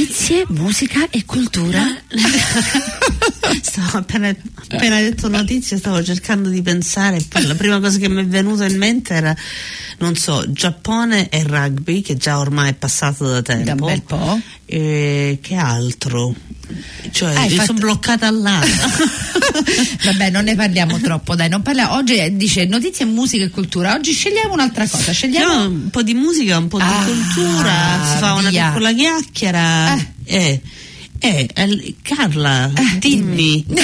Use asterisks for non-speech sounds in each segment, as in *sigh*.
Notizie, musica e cultura. *laughs* stavo appena, appena detto notizie, stavo cercando di pensare, poi la prima cosa che mi è venuta in mente era, non so, Giappone e rugby, che già ormai è passato da tempo. Da un bel po'. E che altro? Cioè, Ah, mi fatto- sono bloccata all'anno. *laughs* Vabbè, non ne parliamo troppo, dai, non parliamo. Oggi eh, dice notizie, musica e cultura. Oggi scegliamo un'altra cosa. Scegliamo. No, un po' di musica, un po' di Ah, cultura, si fa una via. piccola chiacchiera. Eh. Eh, eh, eh, Carla, dimmi. *laughs*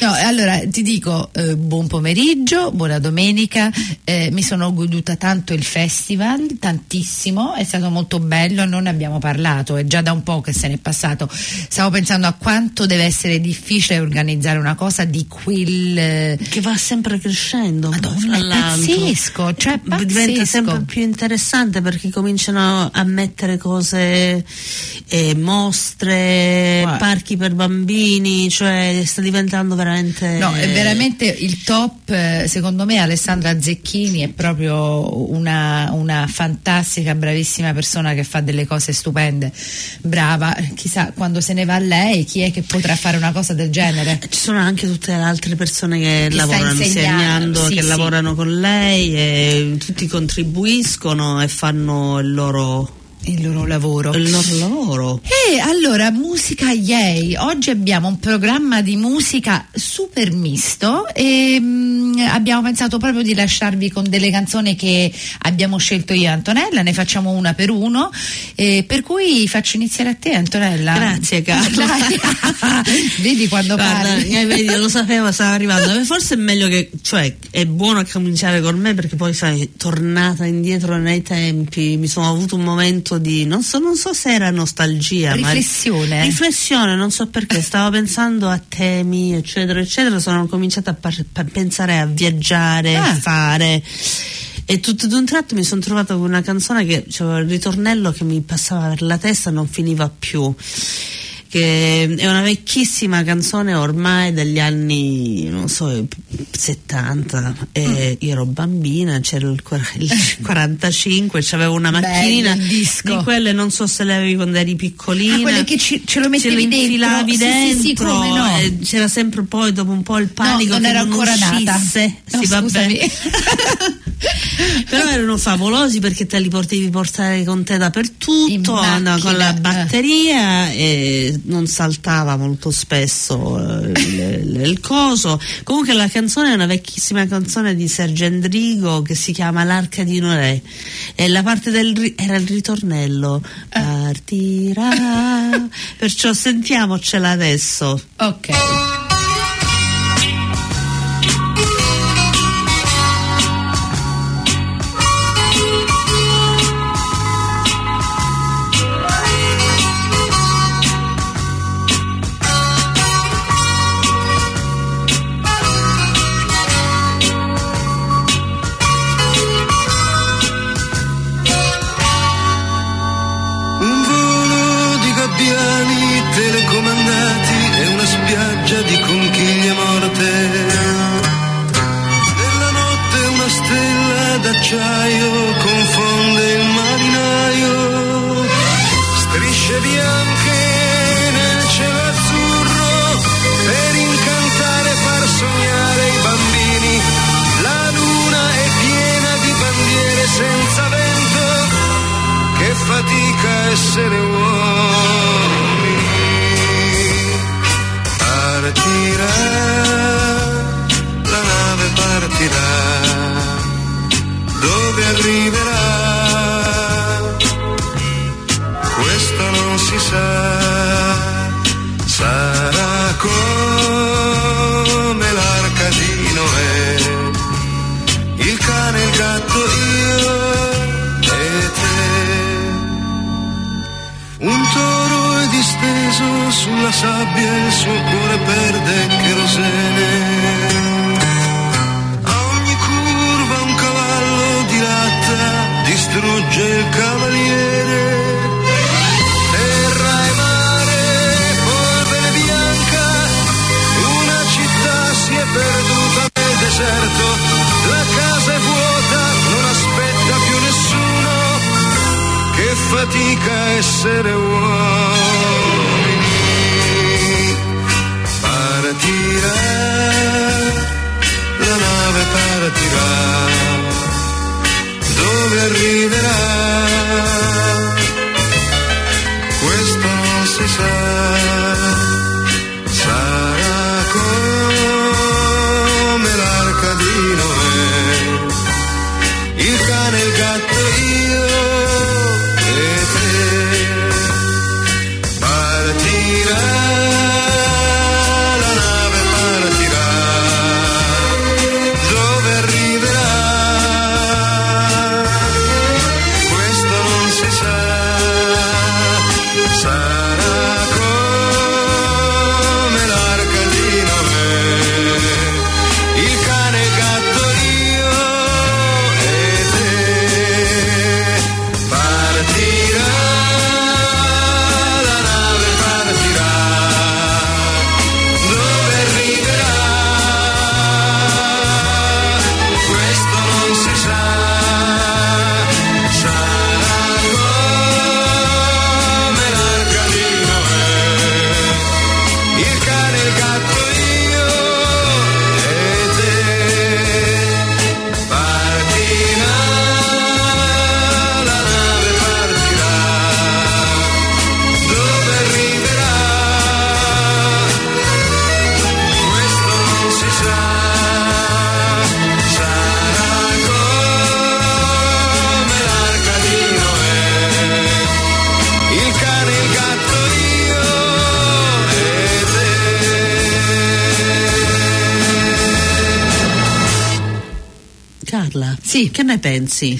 No, allora ti dico eh, buon pomeriggio, buona domenica. eh, mi sono goduta tanto il festival, tantissimo, è stato molto bello. Non ne abbiamo parlato, è già da un po' che se n'è passato. Stavo pensando a quanto deve essere difficile organizzare una cosa di quel. eh, che va sempre crescendo. Madonna, è pazzesco, cioè Diventa pazzesco. sempre più interessante perché cominciano a mettere cose, eh, mostre, Guarda. parchi per bambini, cioè sta diventando veramente. No, è veramente il top. eh, Secondo me Alessandra Zecchini è proprio una, una fantastica, bravissima persona che fa delle cose stupende. Brava, chissà quando se ne va lei, chi è che potrà fare una cosa del genere? Ci sono anche tutte le altre persone che, Che lavorano, insegnando, insegnando, sì, che sì. lavorano con lei e tutti contribuiscono e fanno il loro, Il loro lavoro. il loro lavoro. E allora, musica yay. Oggi abbiamo un programma di musica super misto e mm, abbiamo pensato proprio di lasciarvi con delle canzoni che abbiamo scelto io e Antonella, ne facciamo una per uno, eh, per cui faccio iniziare a te Antonella. Grazie, Carla. *laughs* Vedi quando Guarda, parli. eh, vedi, lo sapevo, stava arrivando. Eh, Forse è meglio che, cioè, è buono cominciare con me perché poi, sai, tornata indietro nei tempi, mi sono avuto un momento di, non so, non so se era nostalgia, ma Riflessione. riflessione, non so perché, stavo pensando a temi, eccetera, eccetera, sono cominciata a par- pensare a viaggiare, Ah. a fare. E tutto d'un tratto mi sono trovata con una canzone che c'era il ritornello che mi passava per la testa non finiva più. Che è una vecchissima canzone ormai degli anni, non so, 70. E io ero bambina, c'era il, quar- il 45, c'avevo una Bello macchinina il disco. di quelle, non so se le avevi quando eri piccolina. Ah, quelle che ci- ce lo mettevi ce dentro. Sì, sì, dentro. sì, come no. e c'era sempre poi dopo un po' il panico non che ero non ancora uscisse. No, sì, vabbè. scusami. *laughs* *laughs* Però erano favolosi perché te li potevi portare con te dappertutto, andava con la eh. batteria e non saltava molto spesso eh, il, il coso. Comunque la canzone è una vecchissima canzone di Sergio Endrigo che si chiama L'arca di Noè e la parte del era il ritornello Eh. partirà perciò sentiamocela adesso Ok. Sì. che ne pensi?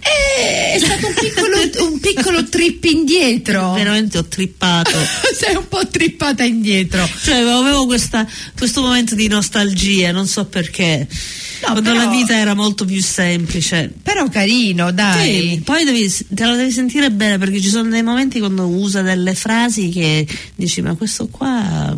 Eh, è stato un piccolo, un piccolo trip indietro. Veramente ho trippato. *laughs* Sei un po' trippata indietro. Cioè, avevo questa- questo momento di nostalgia, non so perché. No, Quando però- la vita era molto più semplice. Però carino, dai. Sì, poi devi- te lo devi sentire bene perché ci sono dei momenti quando usa delle frasi che dici ma questo qua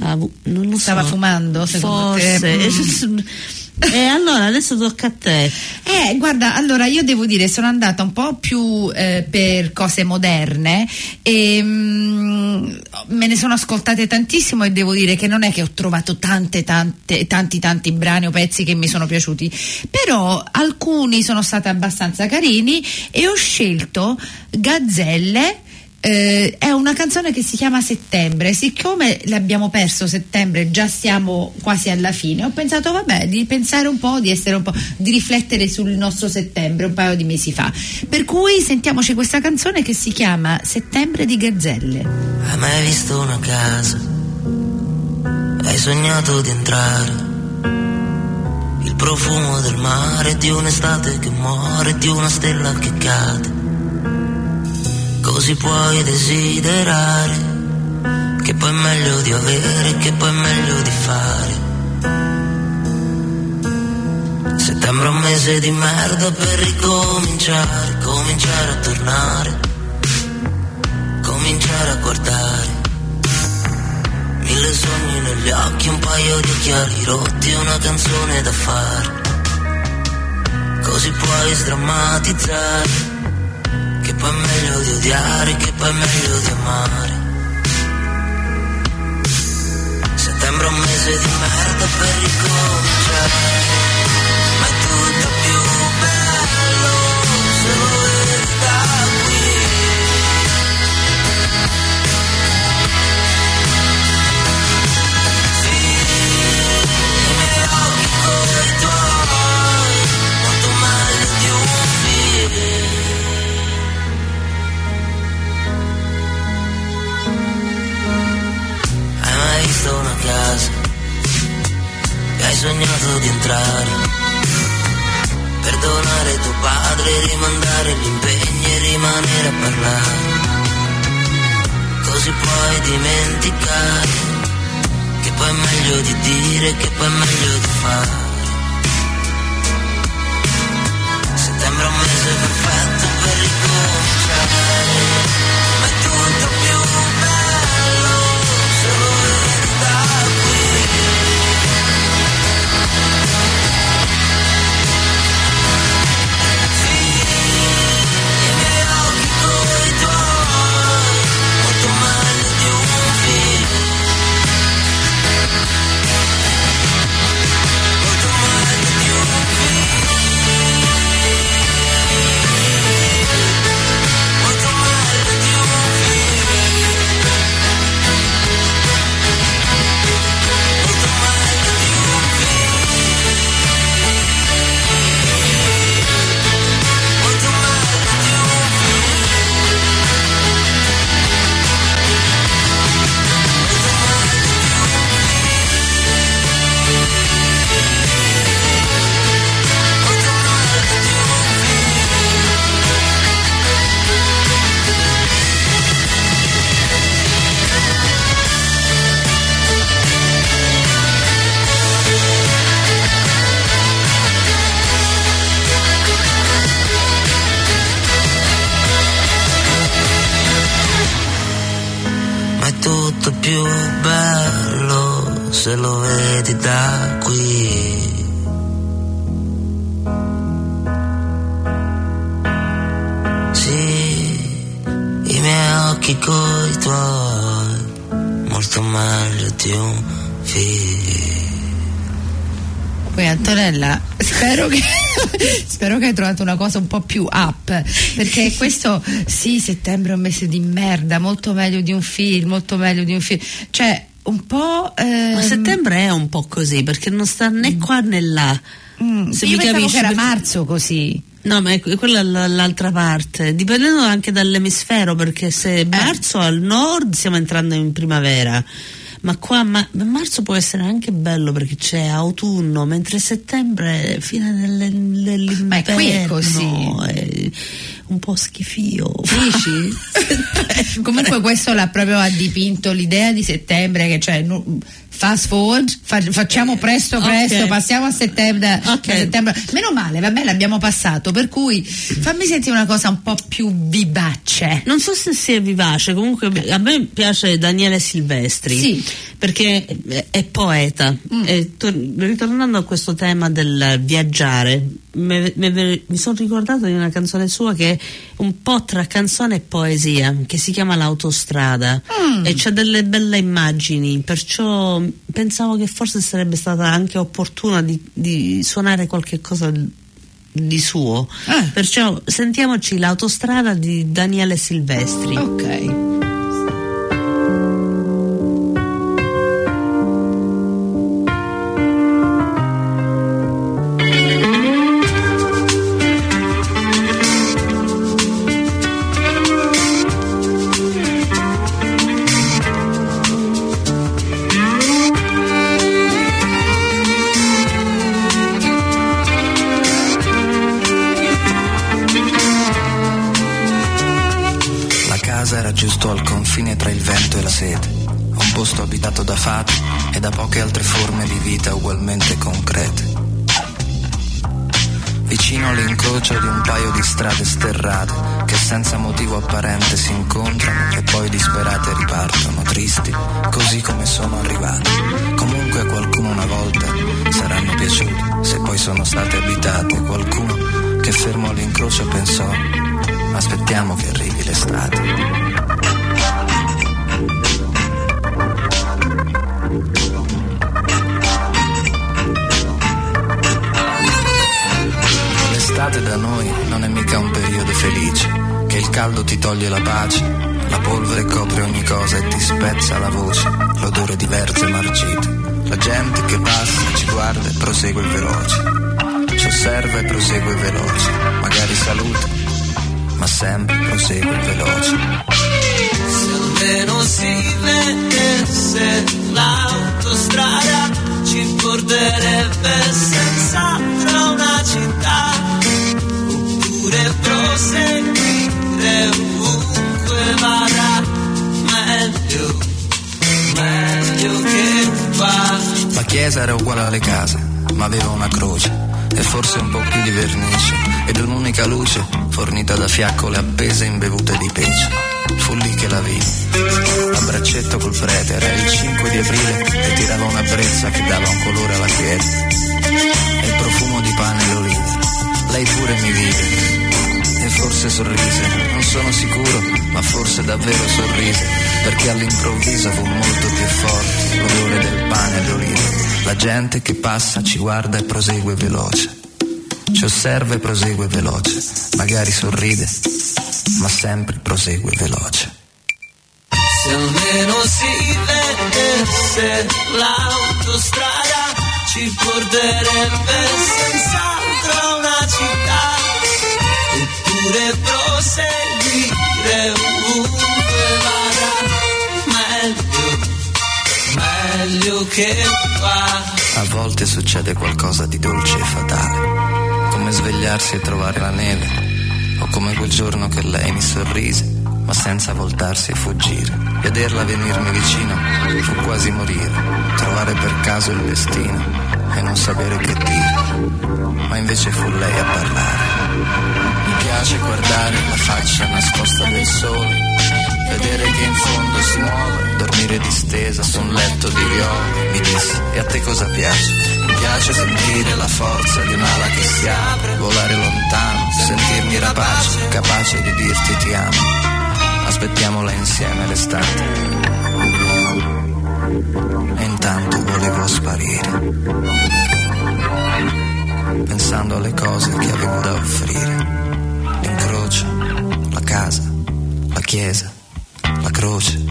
avu- non lo so. Stava fumando, secondo te? forse Mm. *laughs* e allora adesso tocca a te Eh, guarda, allora io devo dire, sono andata un po' più eh, per cose moderne e mm, me ne sono ascoltate tantissimo e devo dire che non è che ho trovato tante, tante, tanti, tanti brani o pezzi che mi sono piaciuti, però alcuni sono stati abbastanza carini e ho scelto Gazzelle. Eh, è una canzone che si chiama Settembre. Siccome l'abbiamo perso settembre, già siamo quasi alla fine. Ho pensato, vabbè, di pensare un po', di un po', di riflettere sul nostro settembre un paio di mesi fa. Per cui sentiamoci questa canzone che si chiama Settembre di Gazzelle. Hai mai visto una casa? Hai sognato di entrare? Il profumo del mare, di un'estate che muore, di una stella che cade. Così puoi desiderare, che poi è meglio di avere, che poi è meglio di fare. Settembre è un mese di merda per ricominciare, cominciare a tornare, cominciare a guardare. Mille sogni negli occhi, un paio di occhiali rotti, una canzone da fare. Così puoi sdrammatizzare, poi è meglio di odiare, che poi è meglio di amare. Settembre è un mese di merda per ricominciare, ma è tutto più se lo vedi da qui. Sì, i miei occhi coi tuoi, molto meglio di un figlio. Poi Antonella, spero che, *laughs* spero che hai trovato una cosa un po' più up, perché questo sì, settembre è un mese di merda, molto meglio di un film, molto meglio di un film, cioè un po'... ehm, Ma settembre è un po' così perché non sta né qua né là. mm, Se io mi capisci era marzo così. No, ma è que- quella è l'altra parte, dipendendo anche dall'emisfero, perché Eh. se marzo al nord stiamo entrando in primavera, ma qua ma- ma marzo può essere anche bello perché c'è autunno, mentre settembre è fine dell'inverno. Ma è qui è così. è un po' schifio. Dici? *laughs* Comunque questo l'ha proprio dipinto l'idea di settembre che cioè fast forward, fa- facciamo presto presto, Ok. passiamo a settembre, Ok. a settembre. Meno male, vabbè, l'abbiamo passato, per cui fammi sentire una cosa un po' più vivace. Non so se sia vivace, comunque a me piace Daniele Silvestri Sì. perché è- è poeta. E to- ritornando a questo tema del viaggiare, me- me- mi sono ricordato di una canzone sua che è un po' tra canzone e poesia, che si chiama L'autostrada e c'ha delle belle immagini, perciò pensavo che forse sarebbe stata anche opportuna di, di suonare qualche cosa di suo. Ah. Perciò sentiamoci l'autostrada di Daniele Silvestri. Ok. Ti toglie la pace, la polvere copre ogni cosa e ti spezza la voce, l'odore di verze marcite. La gente che passa ci guarda e prosegue veloce, ci osserva e prosegue veloce, magari saluta, ma sempre prosegue veloce. Se almeno si vedesse l'autostrada ci porterebbe senz'altro a una città oppure ovunque vada meglio, meglio che qua La chiesa era uguale alle case, ma aveva una croce e forse un po' più di vernice ed un'unica luce fornita da fiaccole appese in bevute di pece. Fu lì che la vidi, a braccetto col prete, era il 5 di aprile e tirava una brezza che dava un colore alla chiesa. E il profumo di pane e olive, lei pure mi vide forse sorrise, non sono sicuro, ma forse davvero sorrise, perché all'improvviso fu molto più forte. L'odore del pane e d'olive. La gente che passa ci guarda e prosegue veloce, ci osserva e prosegue veloce, magari sorride, ma sempre prosegue veloce. Se almeno si vedesse l'autostrada ci porterebbe senz'altro a una città oppure proseguire vada meglio, meglio che qua A volte succede qualcosa di dolce e fatale, come svegliarsi e trovare la neve, o come quel giorno che lei mi sorrise, ma senza voltarsi e fuggire. Vederla venirmi vicino fu quasi morire, trovare per caso il destino e non sapere che dire, ma invece fu lei a parlare. Piace guardare la faccia nascosta del sole vedere che in fondo si muove, dormire distesa su un letto di viola. Mi disse, e a te cosa piace? Mi piace sentire la forza di un'ala che si apre, volare lontano, sentirmi rapace, capace di dirti ti amo. Aspettiamola insieme l'estate. E intanto volevo sparire, pensando alle cose che avevo da offrire. L'incrocio, la casa, la chiesa, la croce.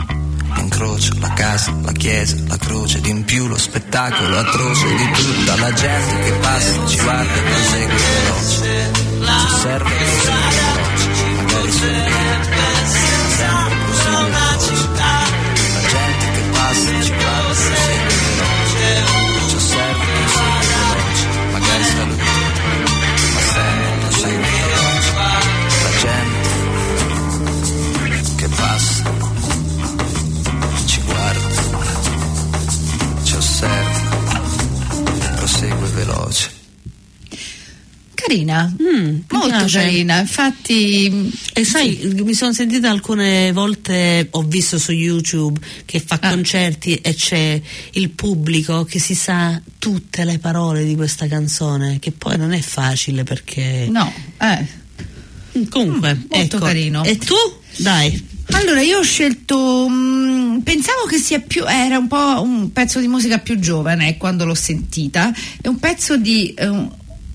L'incrocio, la casa, la chiesa, la croce, di in più lo spettacolo atroce di tutta la gente che passa, ci guarda e prosegue veloce. Ci serve prosegue veloce, Carina, mi molto carina. Infatti, E sai, mi sono sentita alcune volte, ho visto su YouTube che fa Ah. concerti e c'è il pubblico che si sa tutte le parole di questa canzone, che poi non è facile perché... no, eh. Comunque, Mm, molto ecco. carino. E tu? Dai. Allora, io ho scelto. mm, pensavo che sia più. Era un po' un pezzo di musica più giovane quando l'ho sentita. È un pezzo di. eh,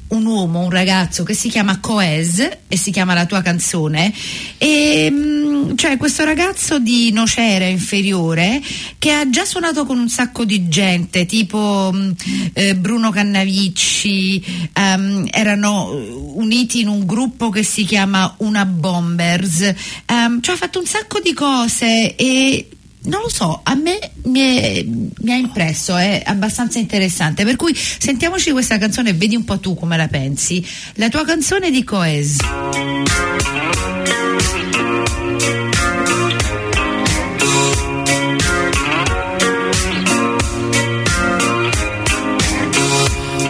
un- uomo, un ragazzo che si chiama Coes e si chiama La tua canzone. E mm, cioè questo ragazzo di Nocera inferiore che ha già suonato con un sacco di gente tipo mm, eh, Bruno Cannavicci ehm, erano uniti in un gruppo che si chiama Una Bombers. Ehm, cioè ha fatto un sacco di cose e non lo so, a me mi, ha impresso, è abbastanza interessante. Per cui sentiamoci questa canzone e vedi un po' tu come la pensi. La tua canzone di Coes.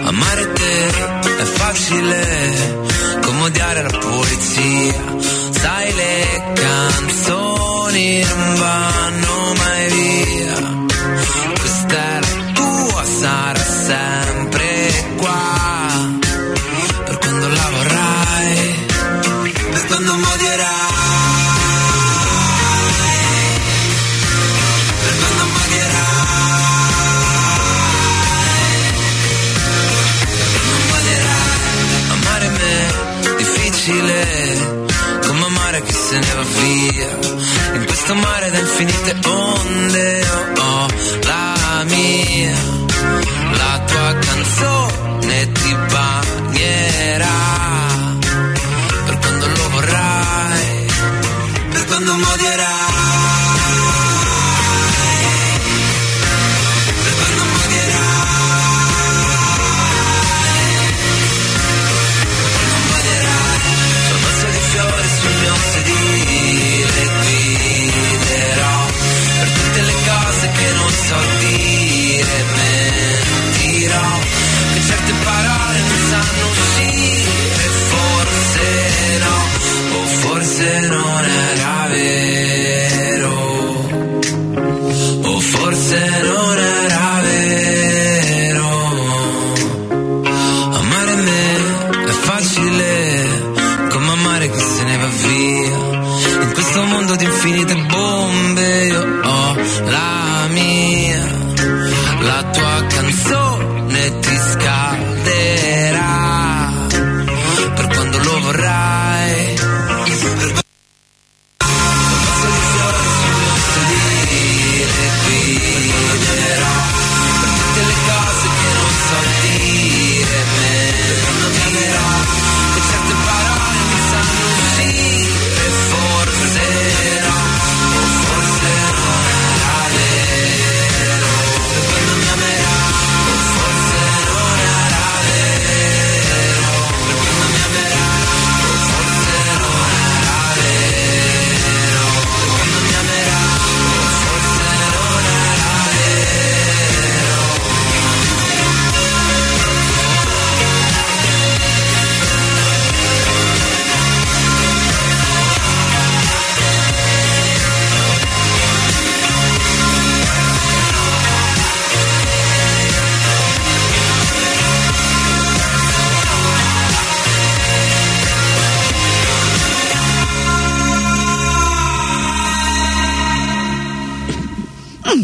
Amare te è facile come odiare la poesia. Sai le canzoni infinite onde oh, oh, la mia,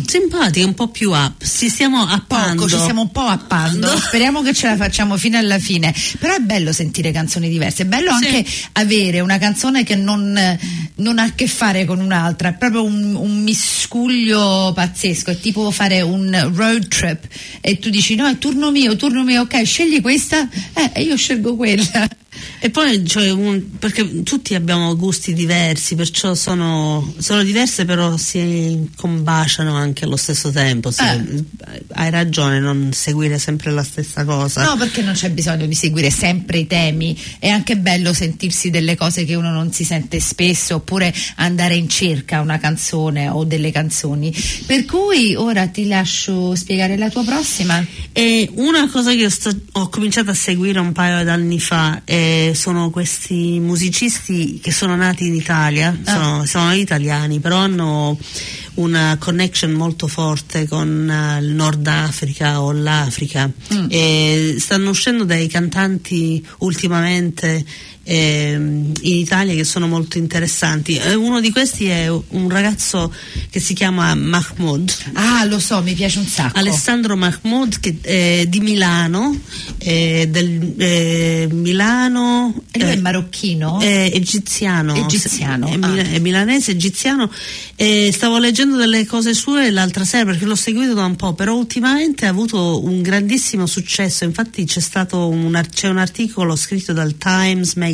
simpatica, un po' più up. Ci stiamo appando. Poco, ci stiamo un po' appando. Speriamo che ce la facciamo fino alla fine. Però è bello sentire canzoni diverse, è bello Sì. anche avere una canzone che non, non ha a che fare con un'altra, è proprio un, un miscuglio pazzesco. È tipo fare un road trip e tu dici no, è turno mio, turno mio, ok, scegli questa, eh, e io scelgo quella. E poi, cioè, un- perché tutti abbiamo gusti diversi, perciò sono, sono diverse, però si combaciano anche allo stesso tempo. Se- Eh. Hai ragione, non seguire sempre la stessa cosa. No, perché non c'è bisogno di seguire sempre i temi, è anche bello sentirsi delle cose che uno non si sente spesso, oppure andare in cerca una canzone o delle canzoni. Per cui ora ti lascio spiegare la tua prossima. E una cosa che sto- ho cominciato a seguire un paio d'anni fa eh, sono questi musicisti che sono nati in Italia, Ah. sono, sono italiani, però hanno una connection molto forte con eh, il Nord Africa o l'Africa. Mm. Stanno uscendo dei cantanti ultimamente ehm, in Italia che sono molto interessanti. Eh, uno di questi è un ragazzo che si chiama Mahmoud. Ah, lo so, mi piace un sacco. Alessandro Mahmoud che è di Milano, eh, del eh, Milano E lui è eh, marocchino? è egiziano, Egiziano, è, ah. mila- è milanese, egiziano. Stavo leggendo delle cose sue l'altra sera perché l'ho seguito da un po', però ultimamente ha avuto un grandissimo successo. Infatti c'è stato un, c'è un articolo scritto dal Times Magazine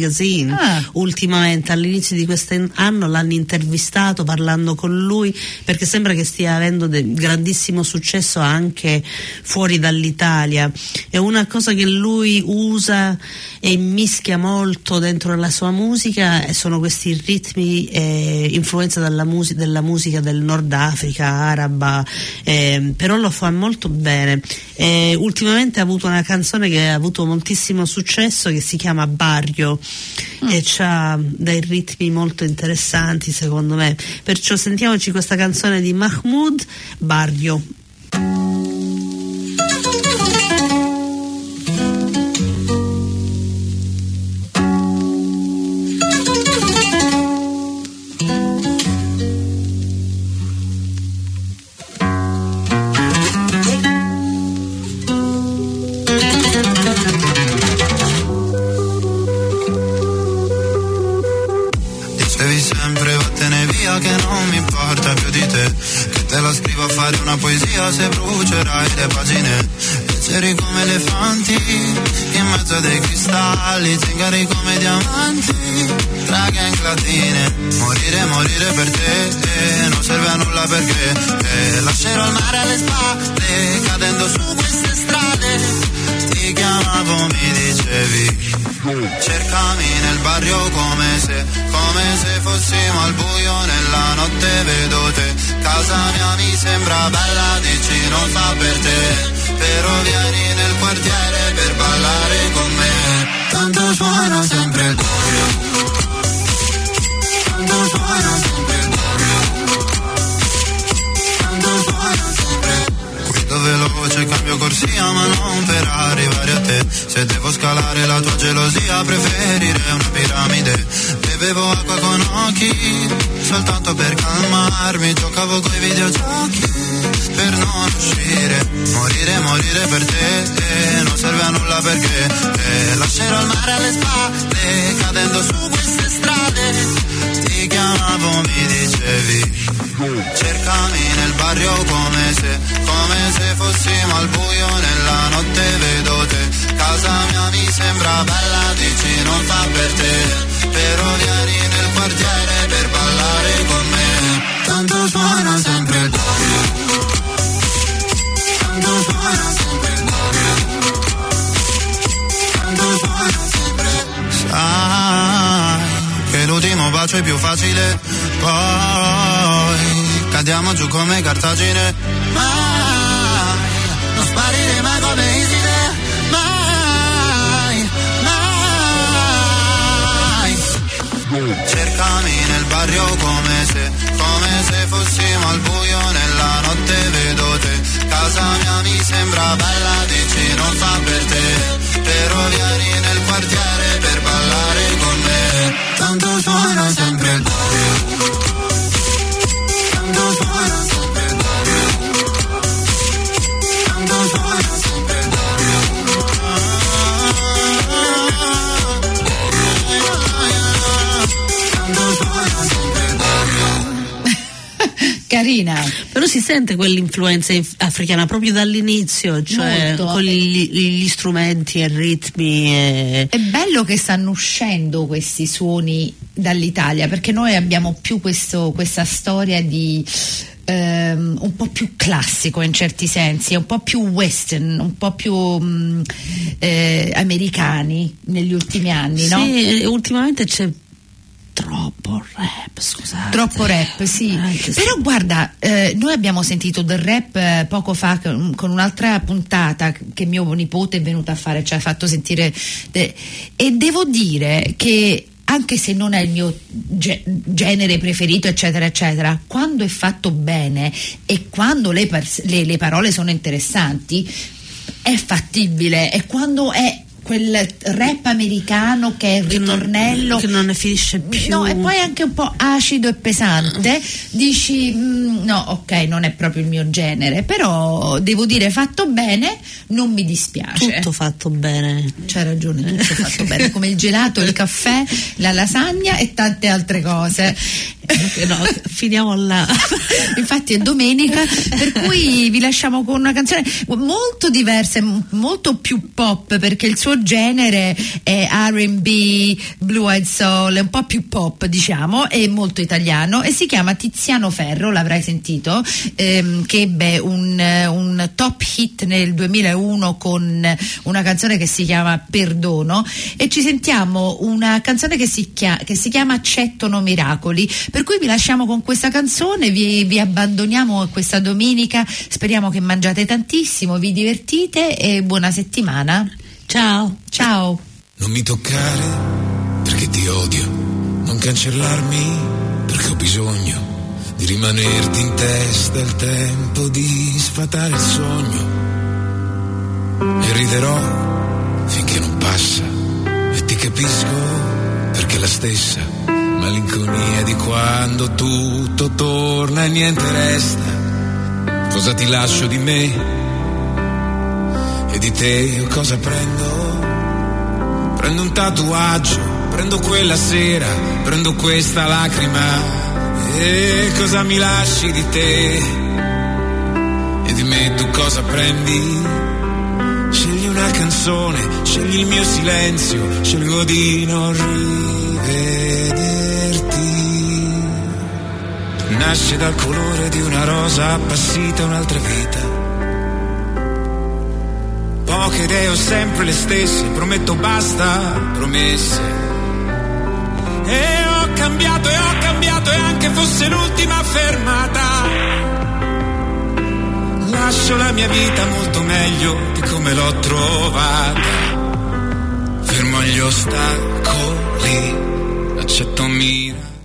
Ah. ultimamente all'inizio di quest'anno l'hanno intervistato parlando con lui perché sembra che stia avendo del grandissimo successo anche fuori dall'Italia. È una cosa che lui usa e mischia molto dentro la sua musica sono questi ritmi eh, influenza dalla, musi- della musica del Nord Africa, araba, eh, però lo fa molto bene. Eh, ultimamente ha avuto una canzone che ha avuto moltissimo successo che si chiama Barrio e ha dei ritmi molto interessanti secondo me. Perciò sentiamoci questa canzone di Mahmoud Barrio. Te la scrivo a fare una poesia se brucerai le pagine. Leggeri come elefanti in mezzo a dei cristalli. Zingari come diamanti tra gang latine Morire, morire per te eh, non serve a nulla perché. Eh, Lascerò il mare alle spalle cadendo su queste strade ti chiamavo, mi dicevi Cercami nel barrio come se, come se fossimo al buio nella notte vedo te. Casa mia mi sembra bella, dici non fa per te. Però vieni nel quartiere per ballare con me. Tanto suona sempre il cuore. Tanto suona sempre il cuore veloce, cambio corsia ma non per arrivare a te. Se devo scalare la tua gelosia preferirei una piramide Bevevo acqua con occhi soltanto per calmarmi. Giocavo coi videogiochi per non uscire. Morire, morire per te eh, non serve a nulla perché eh, Lascerò il mare alle spalle cadendo su queste strade. Ti chiamavo, mi dicevi Cercami nel barrio come se, come se fossimo al buio nella notte vedo te. Casa mia mi sembra bella, dici non fa per te Però vieni nel quartiere per ballare con me. Tanto suona sempre il cuore. Tanto suona sempre il cuore. Tanto suona sempre Sai che l'ultimo bacio è più facile. Poi cadiamo giù come cartagine. Mai Non sparire mai come Cercami nel barrio come se Come se fossimo al buio nella notte vedo te. Casa mia mi sembra bella dici non fa per te. Però vieni nel quartiere per ballare con me. Tanto suona sempre il cuore Carina. Però si sente quell'influenza inf- africana proprio dall'inizio, cioè Molto. con gli, gli strumenti e ritmi. E... È bello che stanno uscendo questi suoni dall'Italia perché noi abbiamo più questo- questa storia di ehm, un po' più classico in certi sensi, un po' più western, un po' più mm, eh, americani negli ultimi anni, no? Sì, e ultimamente c'è troppo rap, scusate. Troppo rap, sì. Anche se- Però guarda, eh, noi abbiamo sentito del rap eh, poco fa con un'altra puntata che mio nipote è venuto a fare, ci ha fatto sentire. de- e devo dire che anche se non è il mio ge- genere preferito, eccetera, eccetera, quando è fatto bene e quando le, pers- le- le parole sono interessanti, è fattibile. E quando è quel rap americano che è il ritornello che non ne finisce più. No, e poi anche un po' acido e pesante, dici "Mm, no, ok, non è proprio il mio genere, però devo dire fatto bene, non mi dispiace. Tutto fatto bene. C'hai ragione, tutto fatto bene, come il gelato, il caffè, la lasagna e tante altre cose. No, finiamo là. *laughs* Infatti è domenica, per cui vi lasciamo con una canzone molto diversa, molto più pop, perché il suo genere è RB, Blue Eyed Soul, un po' più pop, diciamo, è molto italiano e si chiama Tiziano Ferro, l'avrai sentito, ehm, che ebbe un, un top hit nel 2001 con una canzone che si chiama Perdono e ci sentiamo una canzone che si, chia- che si chiama Accettono Miracoli, per cui vi lasciamo con questa canzone, vi, vi abbandoniamo questa domenica, speriamo che mangiate tantissimo, vi divertite e buona settimana. Ciao. Ciao! Non mi toccare perché ti odio, non cancellarmi perché ho bisogno di rimanerti in testa il tempo di sfatare il sogno. E riderò finché non passa e ti capisco perché è la stessa malinconia di quando tutto torna e niente resta. Cosa ti lascio di me? E di te io cosa prendo? Prendo un tatuaggio, prendo quella sera, prendo questa lacrima. E cosa mi lasci di te? E di me tu cosa prendi? Scegli una canzone, scegli il mio silenzio, scelgo di non rivederti. Nasce dal colore di una rosa appassita un'altra vita. Poche idee ho sempre le stesse, prometto basta, promesse. E ho cambiato e ho cambiato e anche fosse l'ultima fermata. Lascio la mia vita molto meglio di come l'ho trovata. Fermo gli ostacoli, accetto mira.